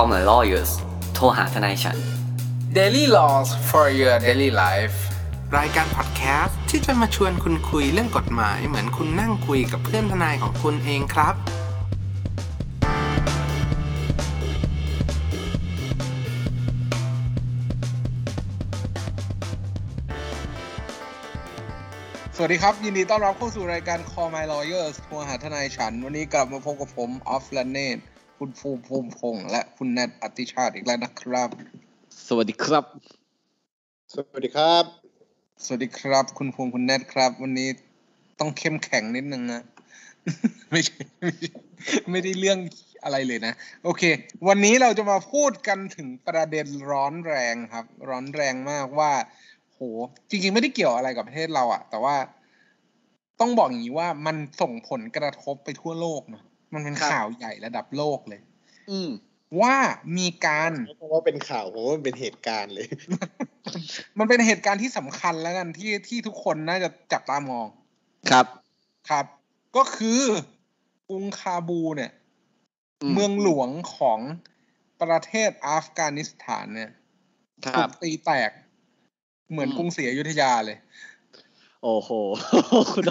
call my lawyers โทรหาทนายฉัน Daily Laws for your daily life รายการพอดแคสต์ที่จะมาชวนคุณคุยเรื่องกฎหมาย เหมือนคุณนั่งคุยกับเพื่อนทนายของคุณเองครับ สวัสดีครับ ยินดีต้อนรับเข้าสู่รายการ Call My Lawyers โทรหาทนายฉัน วันนี้กลับมาพบกับผมออฟแลนเนต คุณภูมิภูมิพงษ์และคุณแนทอติชาติอีกแล้วนะครับ สวัสดีครับ สวัสดีครับ สวัสดีครับ คุณภูมิคุณแนทครับ วันนี้ต้องเข้มแข็งนิดนึงนะไม่ใช่ไม่ใช่ไม่ได้เรื่องอะไรเลยนะ โอเค วันนี้เราจะมาพูดกันถึงประเด็นร้อนแรงครับ ร้อนแรงมากว่า โห จริง ๆ ไม่ได้เกี่ยวอะไรกับประเทศเราอะแต่ว่าต้องบอกอย่างนี้ว่ามันส่งผลกระทบไปทั่วโลกเนาะ มันเป็นครับข่าวใหญ่ระดับโลกเลย อืมว่ามีการเพราะว่าเป็นข่าวผมว่ามันเป็นเหตุการณ์เลย มันเป็นเหตุการณ์ที่สำคัญแล้วกันที่ที่ทุกคนน่าจะจับตามองครับ ครับ ก็คือกรุงคาบูเนี่ยอืมเมืองหลวงของประเทศอัฟกานิสถานเนี่ยคถูรับกตีแตก เหมือนอืมกรุงศรีอยุธยาเลย โอ้โหคุณด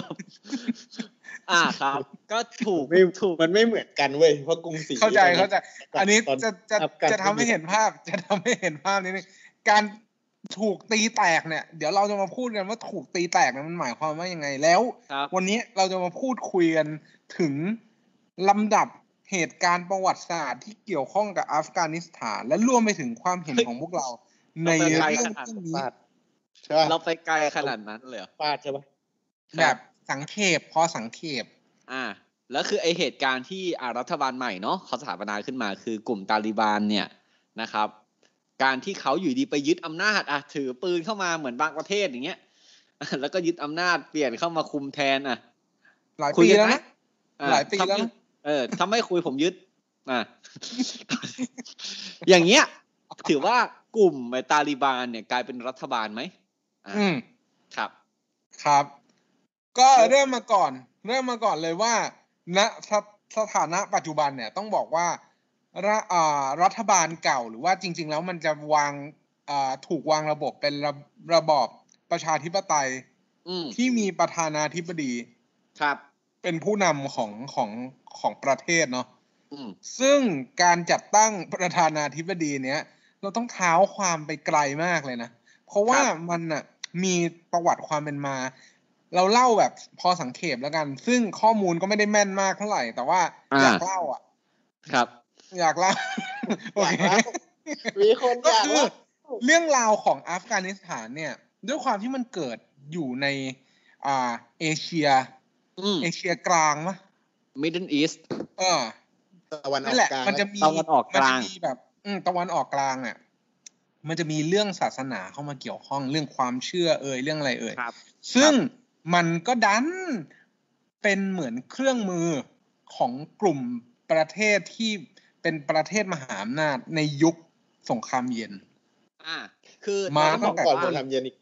อมอ่าครับ ก็ถูกไม่ถูกมันไม่เหมือนกันเว้ยเพราะกรุงศรีเข้าใจตนนั้นเข้าใจอันนี้ตอนจะจะอัฟกันจะทำให้เห็นภาพ จะทำให้เห็นภาพนิดนึงการถูกตีแตกเนี่ย เดี๋ยวเราจะมาพูดกันว่าถูกตีแตกเนี่ยมันหมายความว่ายังไงแล้วครับวันนี้เราจะมาพูดคุยกันถึงลำดับเหตุการณ์ประวัติศาสตร์ที่เกี่ยวข้องกับอัฟกานิสถาน และรวมไปถึงความเห็นของพวกเรา ในเราไปไกลเรื่องขนาดเรื่องนี้ฟาดใช่ป่ะเราไปไกลขนาดนั้นเลยเหรอฟาดใช่ป่ะแบบ สังเขปพอสังเขปอ่า แล้วคือไอเหตุการณ์ที่อารัฐบาลใหม่เนาะเขาสถาปนาขึ้นมา คือกลุ่มตาลิบานเนี่ยนะครับ การที่เขาอยู่ดีไปยึดอำนาจอะถือปืนเข้ามาเหมือนบางประเทศอย่างเงี้ยแล้วก็ยึดอำนาจเปลี่ยนเข้ามาคุมแทนอะหลายคุยปีกันแล้วไหมนะอะหลายปีแล้วนะทำไม่เออถ้าไม่คุยผมยึดอะอย่างเงี้ย ถือว่ากลุ่มไอ้ตาลิบานเนี่ยกลายเป็นรัฐบาลไหมอะอืมครับ ครับ ก็เริ่มมาก่อน เริ่มมาก่อนเลยว่าณสสถานะปัจจุบันเนี่ยต้องบอกว่ารัฐอ่ารัฐบาลเก่าหรือว่าจริง ๆ แล้วมันจะวางอ่าถูกวางระบบเป็นระระบอบประชาธิปไตยอืมที่มีประธานาธิบดีครับ เป็นผู้นำของของของประเทศเนาะอืมซึ่งการจัดตั้งประธานาธิบดีเนี้ยเราต้องเท้าความไปไกลมากเลยนะ เพราะว่ามันอะมีประวัติความเป็นมา เราเล่าแบบพอสังเขปแล้วกัน ซึ่งข้อมูลก็ไม่ได้แม่นมากเท่าไหร่ แต่ว่าอ่าอยากเล่าอะ ครับ อยากเล่าโอเคอยากเล่ามีคนก็อยากคือว่าเรื่องราวของอัฟกานิสถานเนี่ย ด้วยความที่มันเกิดอยู่ในอ่าเอเชียอืมเอเชียกลางมะ Middle East เออตะวันอนั่อนกแหละกลางมันจะมีตะวันออกกลางมันจะมีแบบอืมตะวันออกกลางอะมันจะมีเรื่องศาสนาเข้ามาเกี่ยวข้องเรื่องความเชื่อเอ่ยเรื่องอะไรเอ่ยครับซึ่ง มันก็ดันเป็นเหมือนเครื่องมือของกลุ่มประเทศที่เป็นประเทศมหาอำนาจในยุคสงครามเย็น อ่า คือมาเราต้องบอกก่อนว่าจะทำเย็นอีก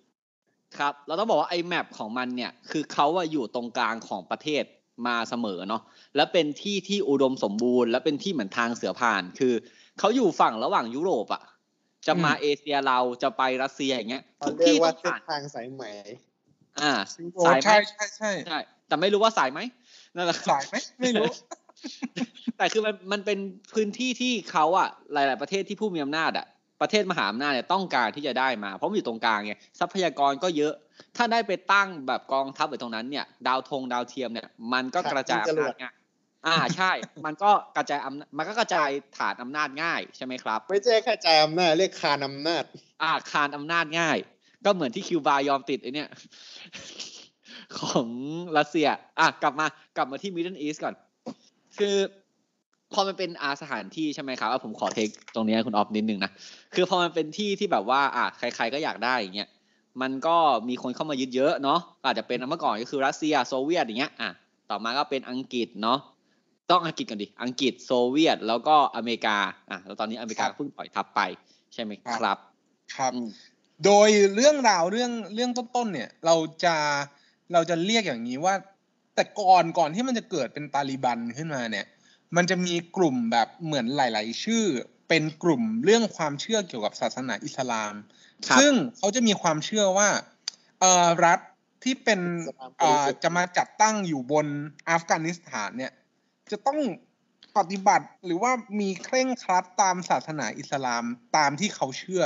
ครับ เราต้องบอกว่าไอ้แมปของมันเนี่ย คือเขาอะอยู่ตรงกลางของประเทศมาเสมอเนาะ และเป็นที่ที่อุดมสมบูรณ์ และเป็นที่เหมือนทางเสือผ่าน คือเขาอยู่ฝั่งระหว่างยุโรปอะจะมาอืมเอเชียเราจะไปรัสเซียอย่างเงี้ยเขาทุกเรียที่กว่าต้องเส้นผ่านทางสายไหม อ่าโอ้สายไหมใช่ใช่ใช่ใช่แต่ไม่รู้ว่าสายไหมนั่นแหละครับสายไหมไม่รู้ แต่คือมันมันเป็นพื้นที่ที่เขาอะหลาย ๆ ประเทศที่ผู้มีอำนาจอะประเทศมหาอำนาจเนี่ยต้องการที่จะได้มา เพราะมันอยู่ตรงกลางไงทรัพยากรก็เยอะ ถ้าได้ไปตั้งแบบกองทัพไว้ตรงนั้นเนี่ย ดาวธงดาวเทียมเนี่ย มันก็ครับกระจายจอำรนาวจดง่ายอ่าใช่ มันก็กระจายอำนาจมันก็กระจายฐานอำนาจง่ายใช่ไหมครับ ไม่ใช่แค่ใจายอำนาจเรียกคานอำนาจ อ่าคานอำนาจง่าย ก็เหมือนที่คิวบายอมติดไอเนี่ยของรัสเซีย อะกลับมากลับมาที่มิดเดิลอีสก่อน คือพอมันเป็นอาสถานที่ใช่ไหมครับอะผมขอเทคตรงนี้ให้คุณออฟนิดนึงนะ คือพอมันเป็นที่ที่แบบว่า อะใคร ๆก็อยากได้อย่างเงี้ย มันก็มีคนเข้ามายึดเยอะเนาะ อาจจะเป็นเมื่อก่อนก็คือรัสเซียโซเวียตอย่างเงี้ย อะ ต่อมาก็เป็นอังกฤษเนาะ ต้องอังกฤษกันดิ อังกฤษโซเวียตแล้วก็อเมริกา อะ แล้วตอนนี้อเมริกาครับเพิ่งปล่อยทัพไป ใช่ไหมครับ ครับอืม โดยเรื่องราวเรื่องเรื่องต้นๆเนี่ย เราจะเราจะเรียกอย่างนี้ว่า แต่ก่อนก่อนที่มันจะเกิดเป็นตาลิบันขึ้นมาเนี่ย มันจะมีกลุ่มแบบเหมือนหลาย ๆ ชื่อ เป็นกลุ่มเรื่องความเชื่อเกี่ยวกับศาสนาอิสลามครับซึ่งเขาจะมีความเชื่อว่าเอ่อรัฐที่เป็นอิสลามเอ่อบริสุทธิ์จะมาจัดตั้งอยู่บนอัฟกานิสถานเนี่ย จะต้องปฏิบัติหรือว่ามีเคร่งครัดตามศาสนาอิสลามตามที่เขาเชื่อ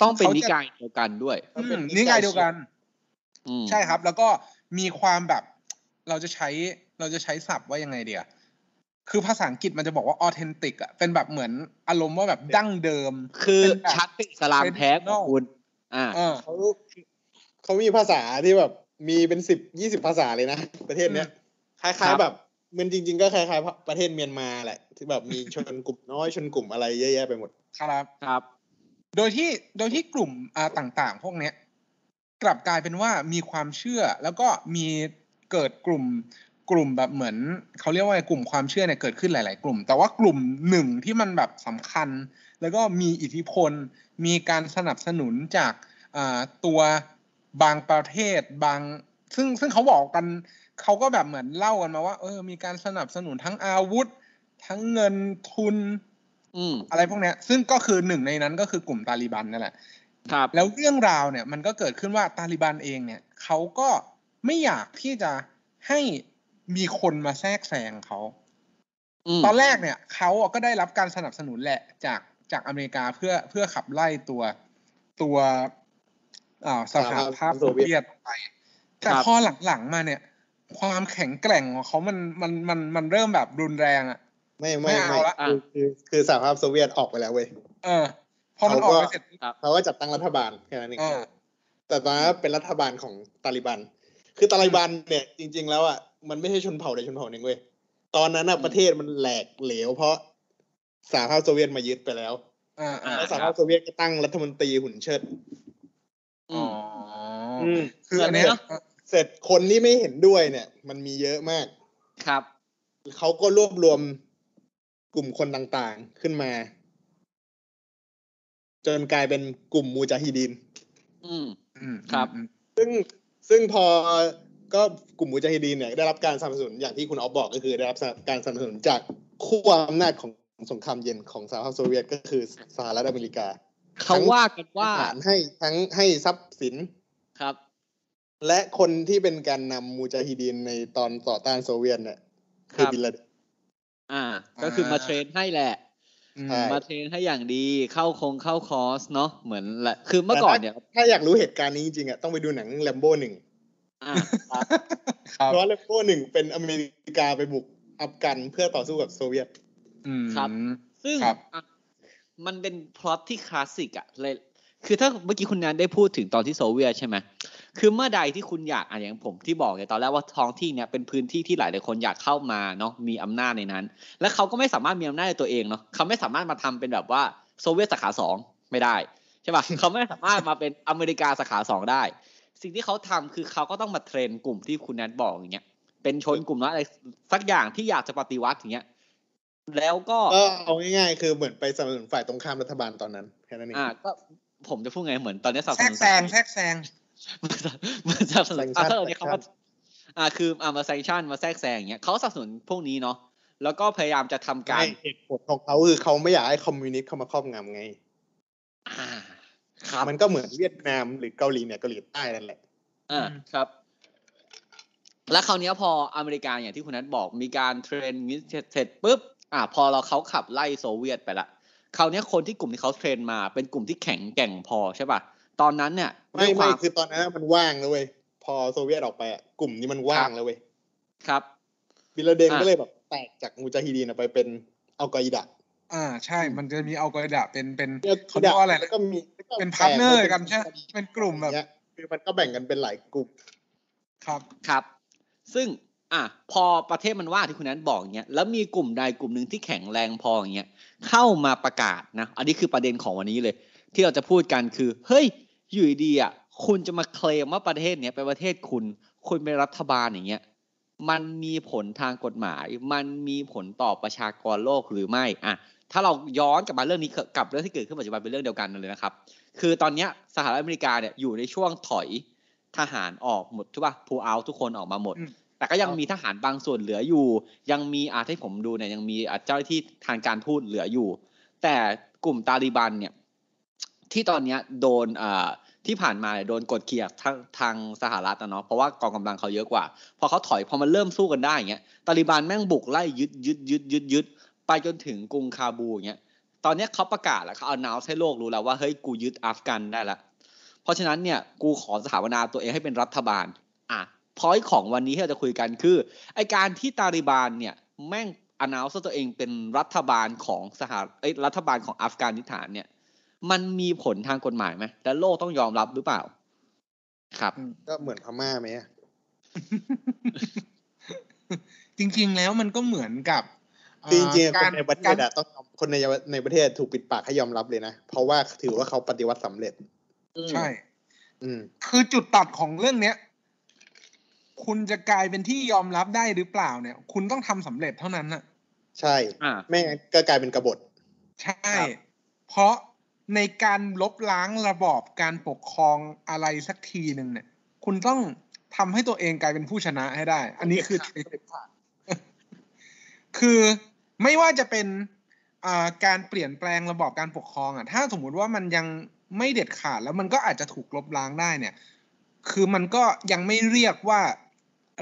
ต้องเป็นเขาจะนิกายเดียวกันด้วยเขาเป็นอืมนินี่กายไงเดียวกันอืมใช่ครับ แล้วก็มีความแบบ เราจะใช้เราจะใช้ศัพท์ว่ายังไงเดียคือภาษาอังกฤษมันจะบอกว่าออเทนติกอะเป็นแบบเหมือนอารมณ์ว่าแบบดั้งเดิม คือเป็นแบบชัดเป็นอิสลามแท้ของคุณ อ่าเออเขาเขามีภาษาที่แบบ มีเป็นสิบยี่สิบภาษาเลยนะประเทศเนี้ยคครัล้ายบๆแบบมันจริง ๆ ก็คล้ายๆประเทศเมียนมาแหละที่แบบมีชนกลุ่มน้อยชนกลุ่มอะไรเยอะแยะไปหมด ครับครับ โดยที่โดยที่กลุ่มอ่าต่างๆ พวกเนี้ยกลับกลายเป็นว่ามีความเชื่อแล้วก็มีเกิดกลุ่มกลุ่มแบบเหมือนเขาเรียกว่ากลุ่มความเชื่อเนี่ยเกิดขึ้นหลาย ๆ กลุ่ม แต่ว่ากลุ่มหนึ่งที่มันแบบสำคัญ แล้วก็มีอิทธิพล มีการสนับสนุนจากอ่าตัวบางประเทศบาง ซึ่งซึ่งเขาบอกกันเขาก็แบบเหมือนเล่ากันมาว่า เออ มีการสนับสนุนทั้งอาวุธ ทั้งเงินทุน อืมอะไรพวกเนี้ย ซึ่งก็คือหนึ่งในนั้นก็คือกลุ่มตาลิบันนั่นแหละ ครับ แล้วเรื่องราวเนี่ยมันก็เกิดขึ้นว่าตาลิบันเองเนี่ยเขาก็ไม่อยากที่จะให้มีคนมาแทรกแซงเขาอืมตอนแรกเนี่ยเขาอะก็ได้รับการสนับสนุนแหละจากจากอเมริกาเพื่อเพื่อขับไล่ตัวตัวอ่าสหภาพโซเวียตไป แต่พอหลังๆมาเนี่ย ความแข็งแกร่งของเขามันมันมันมันเริ่มแบบรุนแรงอะ ไม่ไม่ไม่เอาไม่ละคือคือคือสหภาพโซเวียตออกไปแล้วเว้ยเออพอมันออกไปเสร็จเขาก็จัดตั้งรัฐบาลแค่นั้นเองเออแต่ตอนนั้นเป็นรัฐบาลของตาลิบัน คือตาลิบันเนี่ยจริง ๆ แล้วอะมันไม่ใช่ชนเผ่าใดชนเผ่าหนึ่งเว้ยตอนนั้นอะประเทศมันแหลกเหลว เพราะสหภาพโซเวียตมายึดไปแล้วอ่าอ่าแล้วสหภาพโซเวียตก็ตั้งรัฐมนตรีหุ่นเชิดอือ๋อมอคืออันเนี้ยเหมือนเนอะเสร็จคนที่ไม่เห็นด้วยเนี่ย มันมีเยอะมากครับเขาก็รวบรวม กลุ่มคนต่างๆขึ้นมา จนกลายเป็นกลุ่มมูจาฮิดีนอืมอืมครับอืมซึ่งซึ่งพอก็กลุ่มมูจาฮิดีนเนี่ยได้รับการสนับสนุนอย่างที่คุณออฟบอกก็คือได้รับการสนับสนุนจากขั้วอำนาจของสงครามเย็นของสหภาพโซเวียตก็คือสหรัฐอเมริกาเขาว่ากันว่าทหารให้ทั้งให้ทรัพย์สินครับ และคนที่เป็นการนำมูจาฮิดีนในตอนต่อต้านโซเวียตเนี่ยคือครับบินลาเดน อ่า ก็คือมา train ให้แหละอืมใช่มา train ให้อย่างดีเข้าคงเข้าคอร์สเนาะเหมือนแหละคือเมื่อก่อนเนี่ย ถ้าอยากรู้เหตุการณ์นี้จริงๆอะต้องไปดูหนังแรมโบ้หนึ่งอ่าครับเพราะว่าแรมโบ้หนึ่งเป็นอเมริกาไปบุกอัฟกันเพื่อต่อสู้กับโซเวียตอืมครับ ซึ่งครับอะมันเป็นพล็อตที่คลาสสิกอะเลย คือถ้าเมื่อกี้คุณนันได้พูดถึงตอนที่โซเวียตใช่ไหม คือเมื่อใดที่คุณอยากอะอย่างผมที่บอกไงตอนแรกว่าท้องที่เนี้ยเป็นพื้นที่ที่หลายหลายๆคนอยากเข้ามาเนาะมีอำนาจในนั้น และเขาก็ไม่สามารถมีอำนาจในตัวเองเนาะเขาไม่สามารถมาทำเป็นแบบว่าโซเวียตสาขาสองไม่ได้ใช่ปะเขาไม่สามารถมาเป็นอเมริกาสาขาสองได้ สิ่งที่เขาทำคือเขาก็ต้องมา train กลุ่มที่คุณนันบอกอย่างเงี้ยเป็นชนกลุ่มนั้นอะไรสักอย่างที่อยากจะปฏิวัติอย่างเงี้ยแล้วก็ก็เอาง่ายๆ คือเหมือนไปสนับสนุนฝ่ายตรงข้ามรัฐบาลตอนนั้นแค่นั้นเองอ่าก็ผมจะพูดไงเหมือนตอนนี้สนับแทรสกนุนแซงแทรกแซง มันสนับสนุนอ่าถ้าเออเนี่ยเขามาอ่าคืออ่ามา sanction มาแทรกแซงอย่างเงี้ยเขาสนับสนุนพวกนี้เนาะแล้วก็พยายามจะทำการเหตุผลของเขาคือเขาไม่อยากให้คอมมิวนิสต์เข้ามาครอบงำไงอ่าครับมันก็เหมือนเวียดนามหรือเกาหลีเนี่ยเกาหลีใต้นั่นแหละอ่าครับ แล้วคราวนี้พออเมริกาอย่างที่คุณนัทบอกมีการ train นี้เสร็จปุ๊บอ่าพอเราเขาขับไล่โซเวียตไปละคราวนี้คนที่กลุ่มที่เขา train มาเป็นกลุ่มที่แข็งแกร่งพอใช่ป่ะ ตอนนั้นเนี่ยไม่ด้วยควาไม่คือตอนนั้นมันว่างแล้วเว้ยพอโซเวียตออกไปอะกลุ่มนี้มันว่างแล้วเว้ยครับบินลาเดนอะก็เลยแบบแตกจากมูจาฮิดีนออกไปเป็นอัลกออิดะอ่าใช่ มันจะมีอัลกออิดะเป็นเป็นอัลกออิดะ เขาเรียกว่าอะไรนะ แล้วก็มีแล้วเป็น partner กันใช่ไหมเป็นกลุ่มแบบอย่างเงี้ยคือมันก็แบ่งกันเป็นหลายกลุ่มครับครับ ซึ่งอะพอประเทศมันว่างที่คุณนันบอกอย่างเงี้ยแล้วมีกลุ่มใดกลุ่มหนึ่งที่แข็งแรงพออย่างเงี้ยเข้ามาประกาศนะ อันนี้คือประเด็นของวันนี้เลย ที่เราจะพูดกันคือ เฮ้ย อยู่ดีๆอะคุณจะมาเคลมว่าประเทศเนี้ยเป็นประเทศคุณ คุณเป็นรัฐบาลอย่างเงี้ยมันมีผลทางกฎหมาย มันมีผลต่อประชากรโลกหรือไม่อะถ้าเราย้อนกลับมาเรื่องนี้กับเรื่องที่เกิดขึ้นปัจจุบันเป็นเรื่องเดียวกันเลยนะครับ คือตอนเนี้ยสหรัฐอเมริกาเนี่ยอยู่ในช่วงถอยทหารออกหมดใช่ป่ะพูเอาทุกคนออกมาหมดอืมแต่ก็ยังมีทหารบางส่วนเหลืออยู่ ยังมีอาที่ผมดูเนี่ยยังมีอะเจ้าหน้าที่ทางการทูตเหลืออยู่ แต่กลุ่มตาลีบันเนี่ย ที่ตอนเนี้ยโดนอ่าที่ผ่านมาโดนกดขี่ทางทางสหรัฐนะเนาะเพราะว่ากองกำลังเขาเยอะกว่า พอเขาถอยพอมันเริ่มสู้กันได้อย่างเงี้ยตาลีบันแม่งบุกไล่ยึดยึดยึดยึดยึดไปจนถึงกรุงคาบูอย่างเงี้ยตอนเนี้ยเขาประกาศแล้วเขาเอานาวให้โลกรู้แล้วว่าเฮ้ยกูยึดอัฟกันได้ละเพราะฉะนั้นเนี่ยกูขอสถาปนาตัวเองให้เป็นรัฐบาลอะพอยของวันนี้ที่เราจะคุยกันคือไอการที่ตาลีบานเนี่ยแม่งอนาวตัวเองเป็นรัฐบาลของสหเอ้ยรัฐบาลของอัฟกานิสถานเนี่ย มันมีผลทางกฎหมายไหมและโลกต้องยอมรับหรือเปล่า ครับ ก็เหมือนพม่าไหมอะจริง ๆ แล้วมันก็เหมือนกับเอ่อจริงๆคการนในประเทศอะต้องคนในในประเทศถูกปิดปากให้ยอมรับเลยนะ เพราะว่าถือว่าเขาปฏิวัติสำเร็จ ใช่ อืม คือจุดตัดของเรื่องเนี้ย คุณจะกลายเป็นที่ยอมรับได้หรือเปล่าเนี่ย คุณต้องทำสำเร็จเท่านั้นน่ะ ใช่อ่าไม่งั้นก็กลายเป็นกบฏ ใช่ครับเพราะ ในการลบล้างระบอบการปกครองอะไรสักทีหนึ่งเนี่ย คุณต้องทำให้ตัวเองกลายเป็นผู้ชนะให้ได้ อันนี้คือคือไม่ว่าจะเป็นอ่าการเปลี่ยนแปลงระบอบการปกครองอะ ถ้าสมมุติว่ามันยังไม่เด็ดขาดแล้วมันก็อาจจะถูกลบล้างได้เนี่ย คือมันก็ยังไม่เรียกว่า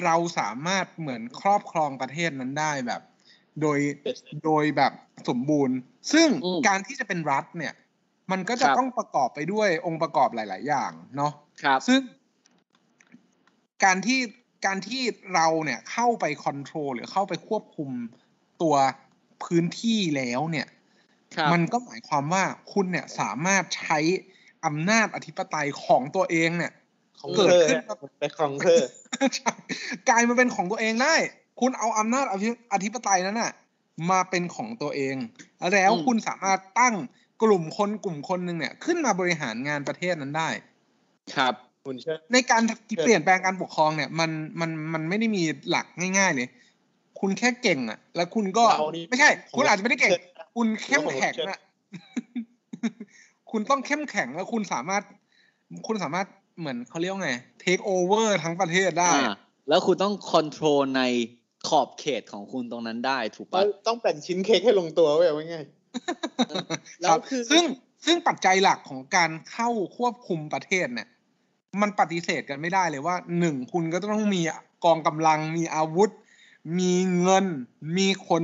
เราสามารถเหมือนครอบครองประเทศนั้นได้แบบ โดยโดยแบบสมบูรณ์ ซึ่งอืมการที่จะเป็นรัฐเนี่ย มันก็จะครับต้องประกอบไปด้วยองค์ประกอบหลาย ๆ อย่างเนาะครับ ซึ่ง การที่การที่เราเนี่ยเข้าไปคอนโทรลหรือเข้าไปควบคุมตัวพื้นที่แล้วเนี่ยครับมันก็หมายความว่าคุณเนี่ยสามารถใช้อำนาจอธิปไตยของตัวเองเนี่ยของเกิดเธอขึ้นไปครองเธอใช่กลายมาเป็นของตัวเองได้ คุณเอาอำนาจอธิอธิปไตยนั้นน่ะ มาเป็นของตัวเอง แล้วอืมคุณสามารถตั้ง กลุ่มคนกลุ่มคนหนึ่งเนี่ย ขึ้นมาบริหารงานประเทศนั้นได้ ครับคุณเชื่อในการเปลี่ยนแปลงการปกครองเนี่ย มันมันมันไม่ได้มีหลักง่าย ๆ เลย คุณแค่เก่งอะ แล้วคุณก็เรานี่ไม่ใช่ คุณอาจจะไม่ได้เก่งชิญคุณเข้มแข็งอะคุณต้องเข้มแข็งแล้วคุณสามารถ คุณสามารถเหมือนเขาเรียกว่าไง take over ทั้งประเทศได้อ่าแล้วคุณต้อง control ในขอบเขตของคุณตรงนั้นได้ถูกต้อปะต้องแบ่งชิ้นเค้กให้ลงตัวไว้ไว้ไง แล้วครับคือซึ่งซึ่งปัจจัยหลักของการเข้าควบคุมประเทศเนี่ย มันปฏิเสธกันไม่ได้เลยว่าหนึ่งคุณก็ต้องมีกองกำลังมีอาวุธ มีเงิน มีคน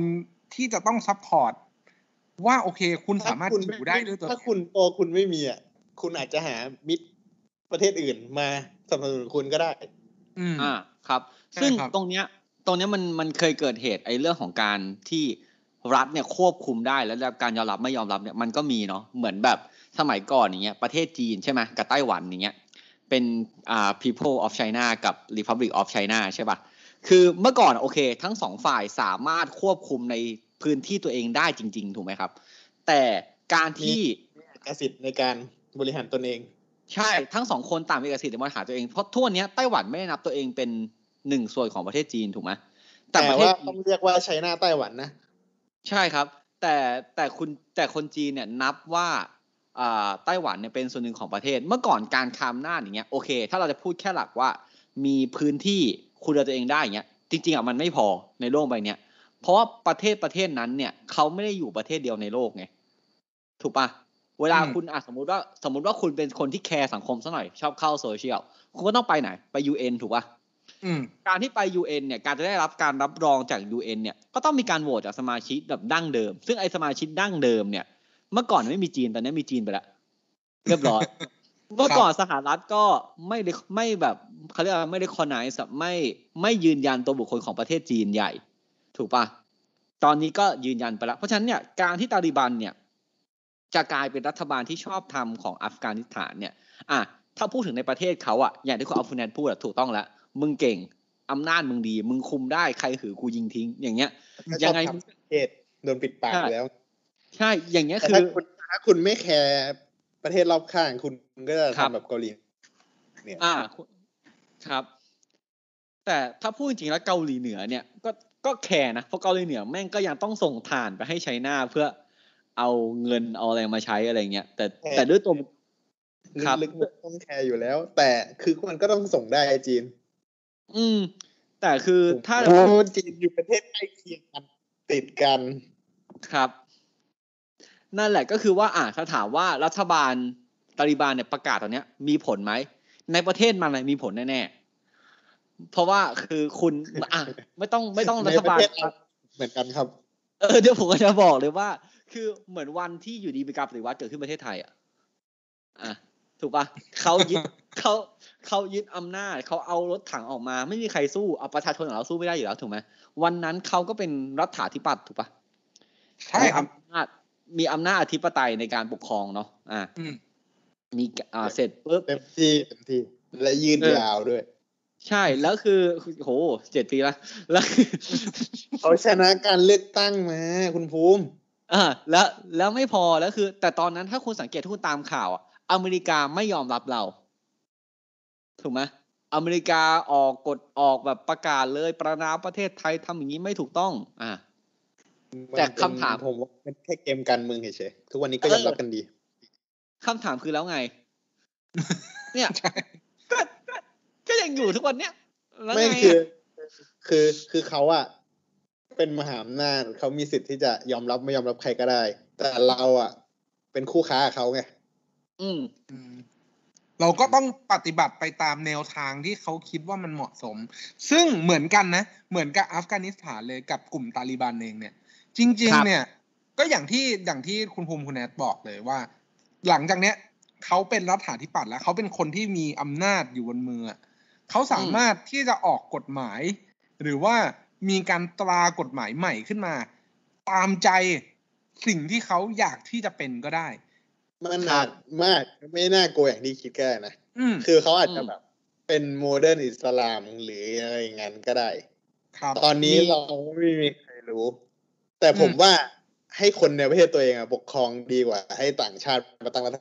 ที่จะต้อง supportว่าโอเค คุณสามารถถ้าคุณอยู่ได้ด้วยตัวถ้าคุณโตคุณไม่มีอะคุณอาจจะหามิตรประเทศอื่นมาสนับสนุนคุณก็ได้ อืมอ่าครับใช่ซึ่งครับตรงเนี้ย ตรงเนี้ยมันมันเคยเกิดเหตุไอ้เรื่องของการที่ รัฐเนี่ยควบคุมได้แล้วการยอมรับไม่ยอมรับเนี่ยมันก็มีเนาะเหมือนแบบสมัยก่อนอย่างเงี้ยประเทศจีนใช่ไหมกับไต้หวันอย่างเงี้ยเป็นอ่า people of China กับ Republic of China ใช่ปะคือเมื่อก่อนโอเค ทั้งสองฝ่ายสามารถควบคุมในพื้นที่ตัวเองได้จริง ๆ ถูกไหมครับ แต่การที่เอกสิทธิ์ในการบริหารตนเอง ใช่ทั้งสองคนต่างมีเอกสิทธิ์ในบริหารตัวเองเพราะทั่วนนี้ยไต้หวันไม่ได้นับตัวเองเป็นหนึ่งส่วนของประเทศจีนถูกไหมแต่แต่ประเทศว่าจีต้อนงเรียกว่าไชน่าไต้หวันนะ ใช่ครับ แต่แต่คุณแต่คนจีนเนี่ยนับว่าอ่าไต้หวันเนี่ยเป็นส่วนหนึ่งของประเทศ เมื่อก่อนการคามนาจอย่างเงี้ยโอเค ถ้าเราจะพูดแค่หลักว่ามีพื้นที่คุณดูแลตัวเองได้อย่างเงี้ยจริงๆอะมันไม่พอในโลกใบเนี้ยเพราะว่าประเทศประเทศนั้นเนี่ยเขาไม่ได้อยู่ประเทศเดียวในโลกไงถูกปะเวลาอืมคุณอะสมมติว่าสมมติว่าคุณเป็นคนที่แคร์สังคมซะหน่อยชอบเข้าโซเชียลคุณก็ต้องไปไหน ไป UN ถูกปะอืม การที่ไป UN เนี่ยการจะได้รับการรับรองจาก UN เนี่ยก็ต้องมีการโหวตจากสมาชิกแบบดั้งเดิม ซึ่งไอ้สมาชิกดั้งเดิมเนี่ยเมื่อก่อนไม่มีจีนตอนนี้มีจีนไปแล้วเรียบร้อยเมื่อก่อนสหรัฐก็ไม่ได้ไม่แบบเขาเรียกว่าไม่ได้คอนไนส์ไม่ไม่ยืนยันตัวบุคคลของประเทศจีนใหญ่ ถูกปะตอนนี้ก็ยืนยันไปแล้ว เพราะฉะนั้นเนี่ยการที่ตาลิบันเนี่ยจะกลายเป็นรัฐบาลที่ชอบทำของอัฟกานิสถานเนี่ย อะถ้าพูดถึงในประเทศเขาอะอย่างที่คุณอัลฟูแนนพูดอะถูกต้องแล้ว มึงเก่งอำนาจมึงดี มึงคุมได้ใครหือกูยิงทิ้ง อย่างเงี้ย ยังไงชอบทำประเทศโดนปิดปากใช่แล้ว ใช่อย่างเงี้ยแต่คือถ้าคุณถ้าคุณไม่แคร์ประเทศรอบข้างคุณก็จะครับทำแบบเกาหลีเนี่ยอ่าครับ แต่ถ้าพูดจริงๆแล้วเกาหลีเหนือเนี่ยก็ก็แคร์นะเพราะเกาหลีเหนือแม่งก็ยังต้องส่งฐานไปให้ไชน่าเพื่อเอาเงินเอาอะไรมาใช้อะไรเงี้ยแต่แต่ด้วยตัวครับลึกๆต้องแคร์อยู่แล้ว แต่คือมันก็ต้องส่งได้จีน อืม แต่คือถ้าโอ้จีนอยู่ประเทศใกล้เคียงกันติดกันครับ นั่นแหละก็คือว่าอ่าถ้าถามว่ารัฐบาลตาลิบานเนี่ยประกาศตอนเนี้ย มีผลไหม ในประเทศมันเลยมีผลแน่ๆ เพราะว่าคือคุณอะไม่ต้องไม่ต้องรัฐบาลในประเทศเราเหมือนกันครับ เออเดี๋ยวผมก็จะบอกเลยว่า คือเหมือนวันที่อยู่ดีมีการปฏิวัติเกิดขึ้นประเทศไทยอะอะถูกปะเขายึด เขาเขายึดอำนาจเขาเอารถถังออกมา ไม่มีใครสู้เอาประชาชนของเราสู้ไม่ได้อยู่แล้วถูกไหมวันนั้นเขาก็เป็นรัฐาธิปัตย์ถูกปะใช่มีครับอำนาจมีอำนาจอธิปไตยในการปกครองเนาะอ่าอืมมีอ่าเสร็จปุ๊บเต็มที่เต็มที่และยืนเออยาวด้วย ใช่แล้วคือโหเจ็ดปีละแล้วคือเขาชนะการเลือกตั้งมาคุณภูมิอ่าแล้วแล้วไม่พอแล้วคือ แต่ตอนนั้นถ้าคุณสังเกตถ้าคุณตามข่าวอะอเมริกาไม่ยอมรับเรา ถูกไหมอเมริกาออกกฎออกแบบประกาศเลยประนามประเทศไทยทำอย่างนี้ไม่ถูกต้อง อ่าแต่คำถามผมว่ามันแค่เกมการเมืองเฉยๆทุกวันนี้ก็ยอมรับกันดีคำถามคือแล้วไง เนี่ยใช่ก็ก็ก็ยังอยู่ทุกวันเนี้ยแล้วไม่ไงคืออะคือคือเขาอะเป็นมหาอำนาจเขามีสิทธิ์ที่จะยอมรับไม่ยอมรับใครก็ได้ แต่เราอะเป็นคู่ค้ากับเขาไงอืมอืม เราก็ต้องปฏิบัติไปตามแนวทางที่เขาคิดว่ามันเหมาะสม ซึ่งเหมือนกันนะ เหมือนกับอัฟกานิสถานเลยกับกลุ่มตาลิบันเองเนี่ย จริง ๆ เนี่ย ก็อย่างที่อย่างที่คุณภูมิคุณแอดบอกเลยว่า หลังจากเนี้ยเขาเป็นรัฐาธิปัตย์แล้วเขาเป็นคนที่มีอำนาจอยู่บนมือเขาสามารถที่จะออกกฎหมาย หรือว่ามีการตรากฎหมายใหม่ขึ้นมา ตามใจสิ่งที่เขาอยากที่จะเป็นก็ได้ มันหนักมากไม่น่ากลัวอย่างที่คิดก็ได้นะอืมคือเขาอาจจะอืมแบบ เป็นโมเดิร์นอิสลามหรืออะไรอย่างนั้นก็ได้ครับตอนนี้มีเราไม่มีใครรู้ แต่ผมอืมว่าให้คนในประเทศตัวเองอะปกครองดีกว่า ให้ต่างชาติมาตั้งรัฐ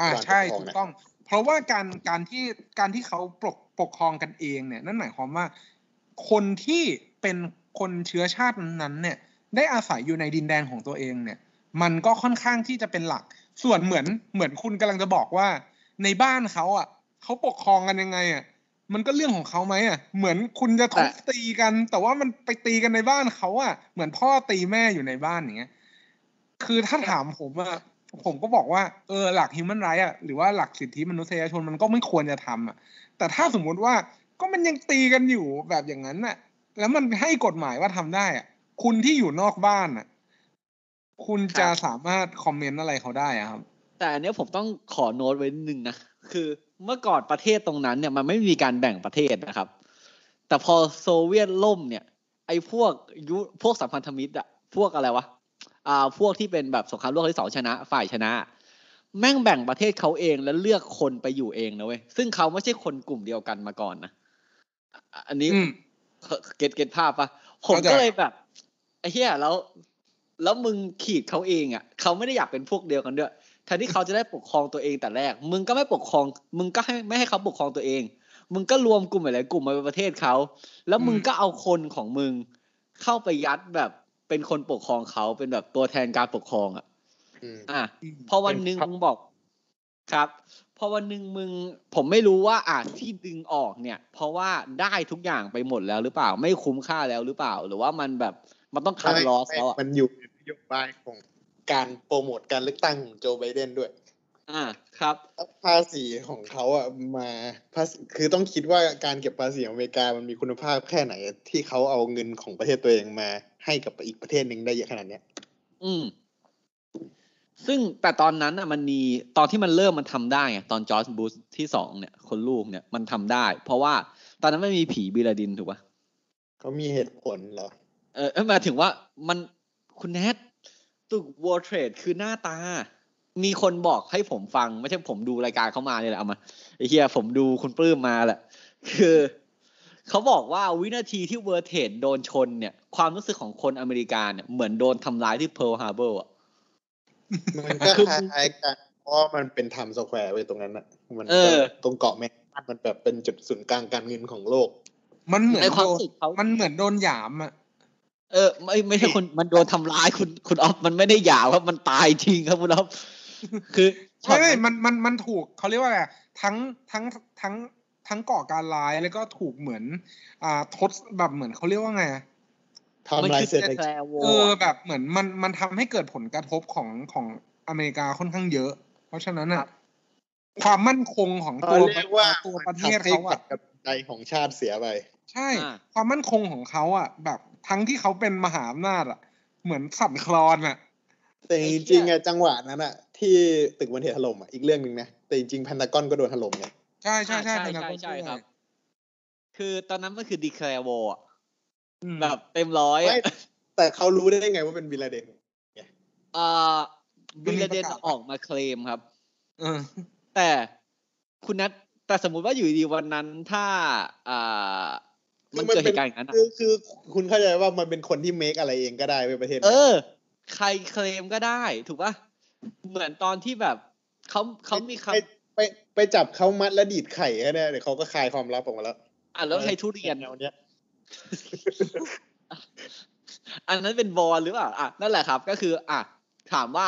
อ่าบาลใช่ปกครถูกนะต้อง เพราะว่าการการที่การที่เขาปกปกครองกันเองเนี่ย นั่นหมายความว่า คนที่เป็นคนเชื้อชาตินั้นๆเนี่ย ได้อาศัยอยู่ในดินแดนของตัวเองเนี่ย มันก็ค่อนข้างที่จะเป็นหลัก ส่วนเหมือนเหมือนคุณกำลังจะบอกว่า ในบ้านเขาอะเขาปกครองกันยังไงอะมันก็เรื่องของเขาไหมอะ เหมือนคุณจะทุบตีกัน แต่ว่ามันไปตีกันในบ้านเขาอะ เหมือนพ่อตีแม่อยู่ในบ้านอย่างเงี้ย คือถ้าถามผมอะผมก็บอกว่าเออหลัก human right อะหรือว่าหลักสิทธิมนุษยชนมันก็ไม่ควรจะทำอะ แต่ถ้าสมมุติว่าก็มันยังตีกันอยู่แบบอย่างนั้นน่ะ แล้วมันให้กฎหมายว่าทำได้อะ คุณที่อยู่นอกบ้านอะ คุณจะสามารถคอมเมนต์อะไรเขาได้อะครับ แต่อันเนี้ยผมต้องขอโน้ตไว้นิดนึงนะ คือเมื่อก่อนประเทศตรงนั้นเนี่ยมันไม่มีการแบ่งประเทศนะครับ แต่พอโซเวียตล่มเนี่ย ไอ้พวกยุพวกสัมพันธมิตรอะพวกอะไรวะอ่าพวกที่เป็นแบบสงครามโลกครั้งที่สองชนะ ฝ่ายชนะ แม่งแบ่งประเทศเขาเองแล้วเลือกคนไปอยู่เองนะเว้ยซึ่งเขาไม่ใช่คนกลุ่มเดียวกันมาก่อนนะอะอันนี้อืมเก็ตเก็ตภาพปะผมเข้าใจก็เลยแบบไอ้เหี้ยแล้ว แล้วมึงขีดเขาเองอะเขาไม่ได้อยากเป็นพวกเดียวกันด้วยแทนที่เขาจะได้ปกครองตัวเองแต่แรก มึงก็ไม่ปกครอง มึงก็ให้ไม่ให้เขาปกครองตัวเอง มึงก็รวมกลุ่มหลายๆกลุ่มมาเป็นประเทศเขา แล้วมึงก็เอาคนของมึง เข้าไปยัดแบบเป็นคนปกครองเขาเป็นแบบตัวแทนการปกครองอะอืมอะพอวันหนึ่งเป็นพรรคมึงบอกครับ พอวันหนึ่งมึงผมไม่รู้ว่าอาจที่ดึงออกเนี่ย เพราะว่าได้ทุกอย่างไปหมดแล้วหรือเปล่า ไม่คุ้มค่าแล้วหรือเปล่า หรือว่ามันแบบมันต้องคัดไม่ลอสไม่แล้วอะมันอยู่ในน โยบายของการโปรโมทการเลือกตั้งของโจไบเดนด้วย อ่าครับ ภาษีของเขาอะมาภาษีคือต้องคิดว่าการเก็บภาษีของอเมริกามันมีคุณภาพแค่ไหน ที่เขาเอาเงินของประเทศตัวเองมา ให้กับอีกประเทศหนึ่งได้เยอะขนาดเนี้ย อืม ซึ่งแต่ตอนนั้นอะมันมีตอนที่มันเริ่มมันทำได้ไงตอนจอร์จบูชที่สองเนี่ย คนลูกเนี่ยมันทำได้ เพราะว่าตอนนั้นไม่มีผีบิลาดินถูกปะเขามีเหตุผลเหรอเออเอ้ยหมายถึงว่ามัน คุณแนทตึก World Trade คือหน้าตา มีคนบอกให้ผมฟัง ไม่ใช่ผมดูรายการเขามาเนี่ยแหละเอามาไอ้เฮียผมดูคุณปลื้มมาแหละ คือเขาบอกว่าวินาทีที่ World Trade โดนชนเนี่ย ความรู้สึกของคนอเมริกาเนี่ยเหมือนโดนทำร้ายที่ Pearl Harbor อะมันก็คือคล้ายๆกันเพราะว่ามันเป็นไทม์สแควร์ไว้ตรงนั้นอะมันเออตรงเกาะแมนฮัตตันมันแบบเป็นจุดศูนย์กลางการเงินของโลก มันเหมือนในความโดรู้นสึกเขามันเหมือนโดนหยามอะ เออ ไม่ไม่ใช่คนมันโดนทำร้ายคุณคุณออฟมันไม่ได้หยาบครับมันตายจริงครับคุณออฟคือช็อไม่ตไม่นั้นมันมันมันถูกเขาเรียกว่าอะไรอะทั้งทั้งทั้งทั้งก่อการร้ายแล้วก็ถูกเหมือน อ่าทดแบบเหมือนเขาเรียกว่าไงอะททำลายเศรษฐแคกิจลโวเออแบบเหมือนมันมันทำให้เกิดผลกระทบของของอเมริกาค่อนข้างเยอะ เพราะฉะนั้นอะความมั่นคงของเขาตัวเรียกว่าตัวประเทศทำให้เขาปัอะจจัยของชาติเสียไป ใช่ ความมั่นคงของเขาอะ แบบทั้งที่เขาเป็นมหาอำนาจอะ เหมือนสั่นคลอนอะ แต่จริงๆอะจังหวะนั้นอะที่ตึกวันเทถล่มอะอีกเรื่องหนึ่งนะแต่จริงๆแพนตากอนก็โดนถล่มไงใช่ใช่ใช่ใช่ทางใช่นั้นใช่ด้วยครับ คือตอนนั้นมันคือดีแคลโวอะอืมแบบเต็มร้อยไม่อะแต่เขารู้ได้ไงว่าเป็นบินลาเดนเอ่อบิลเลเดนออกมาเคลมครับเออแต่คุณนัทแต่สมมุติว่าอยู่ดีๆวันนั้นถ้าอ่า มันเกิดเหตุการณ์อย่างนั้นอะคือคือคุณเข้าใจว่ามันเป็นคนที่เมคอะไรเองก็ได้ในประเทศ เอนี้อใครเคลมก็ได้ ถูกป่ะเหมือนตอนที่แบบเขาเขามีคไปไปไปจับเขามัดแล้วดีดไข่แค่นี้เดี๋ยวเขาก็คลายความลับออกมาแล้วำอะแล้วใช้ทุเรียนแนวเนี้ยอันนั้นเป็นบอลหรือเปล่าอะนั่นแหละครับ ก็คือ อะถามว่า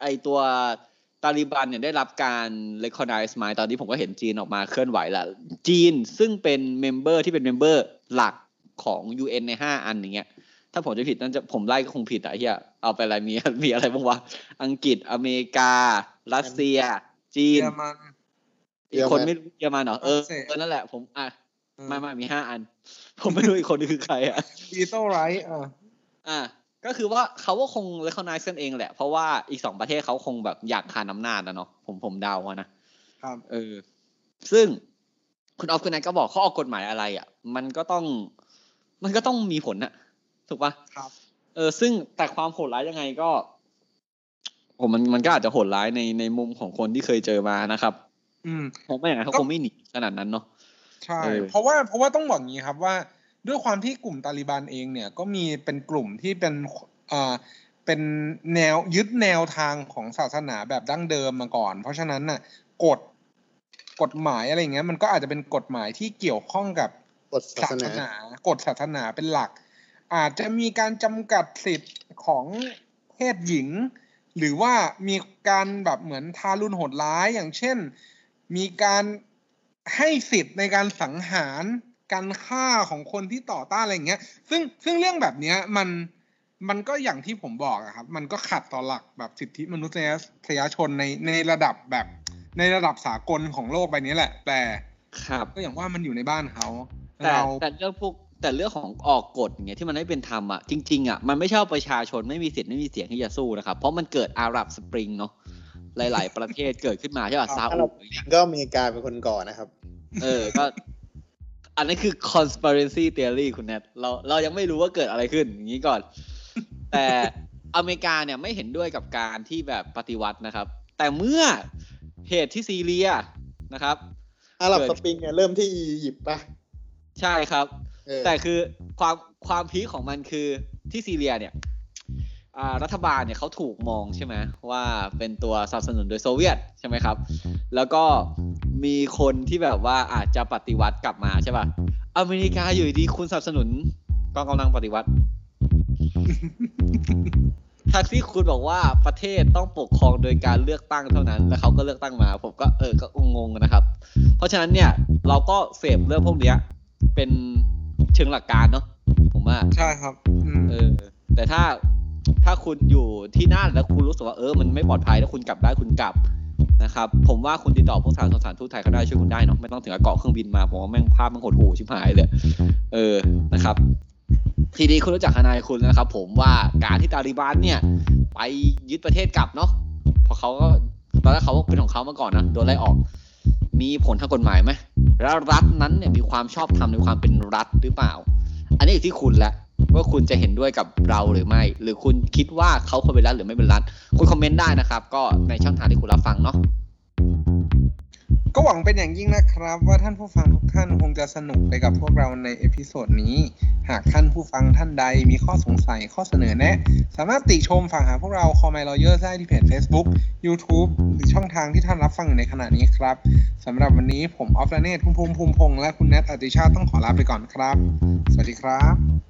ไอตัว ตาลิบันเนี่ยได้รับการ recognize ไหมตอนนี้ผมก็เห็นจีนออกมาเคลื่อนไหวแล้วจีนซึ่งเป็นเมมเบอร์ที่เป็นเมมเบอร์หลักของ UN ในห้าอันอย่างเงี้ยถ้าผมจะผิดนั่นจะผมไล่ก็คงผิดอะเฮียเอาไปอะไรมีมีอะไรบ้างวะอังกฤษอเมริกา รัสเซีย จีเยนอรมันอีกคนไม่รู้เยอรมันเหรอเออฝรั่งเศสเออนั่นแหละผมอะไม่ไม่มีห้าอัน ผมไม่รู้อีกคนนึงคือใครอะดีโต้ไรท์อะอ่า ก็คือว่าเขาก็คง recognize กันเองแหละ เพราะว่าอีกสองประเทศเขาคงแบบอยากคานอำนาจนะเนาะผมผมเดาอะนะครับเออซึ่งคุณออฟคุณนายก็บอกเขาออกกฎหมายอะไรอะ มันก็ต้อง มันก็ต้องมีผลอะถูกปะครับ เออ ซึ่งแต่ความโหดร้ายยังไงก็ ผมมันมันก็อาจจะโหดร้ายในในมุมของคนที่เคยเจอมานะครับ อืมผมไม่อย่างนั้นเขาก็คงไม่หนีขนาดนั้นเนาะใช่เออเพราะว่าเพราะว่าต้องบอกงี้ครับว่า ด้วยความที่กลุ่มตาลิบันเองเนี่ยก็มีเป็นกลุ่มที่เป็นเอ่อเป็นแนวยึดแนวทางของศาสนาแบบดั้งเดิมมาก่อน เพราะฉะนั้นน่ะกฎกฎหมายอะไรอย่างเงี้ยมันก็อาจจะเป็นกฎหมายที่เกี่ยวข้องกับกฎศาศาสสนานากฎศาสนาเป็นหลัก อาจจะมีการจำกัดสิทธิ์ของเพศหญิง หรือว่ามีการแบบเหมือนทารุณโหดร้ายอย่างเช่น มีการให้สิทธิ์ในการสังหาร การฆ่าของคนที่ต่อต้านอะไรอย่างเงี้ย ซึ่งซึ่งเรื่องแบบเนี้ยมันมันก็อย่างที่ผมบอกอะครับ มันก็ขัดต่อหลักแบบสิทธิมนุษยชนในในระดับแบบในระดับสากลของโลกใบนี้แหละ แต่ครับก็อย่างว่ามันอยู่ในบ้านเขาแต่เราแต่เรื่องพวกแต่เรื่องของออกกฎอย่างเงี้ยที่มันไม่เป็นธรรมอะจริงๆอะมันไม่ใช่ว่าประชาชนไม่มีสิทธิ์ไม่มีเสียงที่จะสู้นะครับ เพราะมันเกิดอาหรับสปริงเนาะหลาย ๆ ประเทศเกิดขึ้นมาใช่ป่ะซาอุอย่างเงี้ยก็อเมริกาเป็นคนก่อนนะครับ เออ ก็ อันนั้นคือ conspiracy theory คุณแนทเราเรายังไม่รู้ว่าเกิดอะไรขึ้น อย่างนี้ก่อน แต่อเมริกาเนี่ยไม่เห็นด้วยกับการที่แบบปฏิวัตินะครับ แต่เมื่อเหตุที่ซีเรียนะครับอาหรับเกิดสปริงเนี่ยเริ่มที่อียิปต์ปะใช่ครับเออแต่คือความความพีคของมันคือที่ซีเรียเนี่ยอ่า รัฐบาลเนี่ยเขาถูกมองใช่ไหมว่าเป็นตัวสนับสนุนโดยโซเวียตใช่ไหมครับ แล้วก็มีคนที่แบบว่าอาจจะปฏิวัติกลับมาใช่ป่ะอเมริกาอยู่ดีๆคุณสนับสนุนกองกำลังปฏิวัติทักที่คุณบอกว่าประเทศต้องปกครองโดยการเลือกตั้งเท่านั้น แล้วเขาก็เลือกตั้งมา ผมก็เออก็งงๆนะครับ เพราะฉะนั้นเนี่ยเราก็เสพเรื่องพวกเนี้ยเป็นเชิงหลักการเนาะผมว่าใช่ครับอืมเออแต่ถ้า ถ้าคุณอยู่ที่นั่นแล้วคุณรู้สึกว่าเออมันไม่ปลอดภัยแล้วคุณกลับได้คุณกลับนะครับผมว่าคุณติดต่อพวกสถารสถานทูตไทยเขาได้ช่วยคุณได้เนาะไม่ต้องถึงกับเกาะเครื่องบินมาผมว่าแม่งภาพมันโหดหูชิบหายเลย เออนะครับ ทีนี้คุณรู้จักทนายคุณนะครับ ผมว่าการที่ตาลิบันเนี่ย ไปยึดประเทศกลับเนาะพราะเขาก็ตอนแรกเขาเป็นของเขามาก่อนนะโดนไล่ออก มีผลทางกฎหมายไหมแล้วรัฐนั้นเนี่ยมีความชอบธรรมในความเป็นรัฐหรือเปล่า อันนี้อยู่ที่คุณแหละ ว่าคุณจะเห็นด้วยกับเราหรือไม่ หรือคุณคิดว่าเขาควรเป็นรัฐหรือไม่เป็นรัฐคุณ comment ได้นะครับ ก็ในช่องทางที่คุณรับฟังเนาะก็หวังเป็นอย่างยิ่งนะครับ ว่าท่านผู้ฟังทุกท่านคงจะสนุกไปกับพวกเราในเอพิโซดนี้ หากท่านผู้ฟังท่านใดมีข้อสงสัยข้อเสนอแนะ สามารถติชมฝากหาพวกเรา Call My Lawyer ได้ที่เพจ Facebook YouTube หรือช่องทางที่ท่านรับฟังอยู่ในขณะนี้ครับสำหรับวันนี้ผมออฟลาเนตภูมิภูมิภูมิพงษ์และคุณแนทอติชาต้องขอลาไปก่อนครับ สวัสดีครับ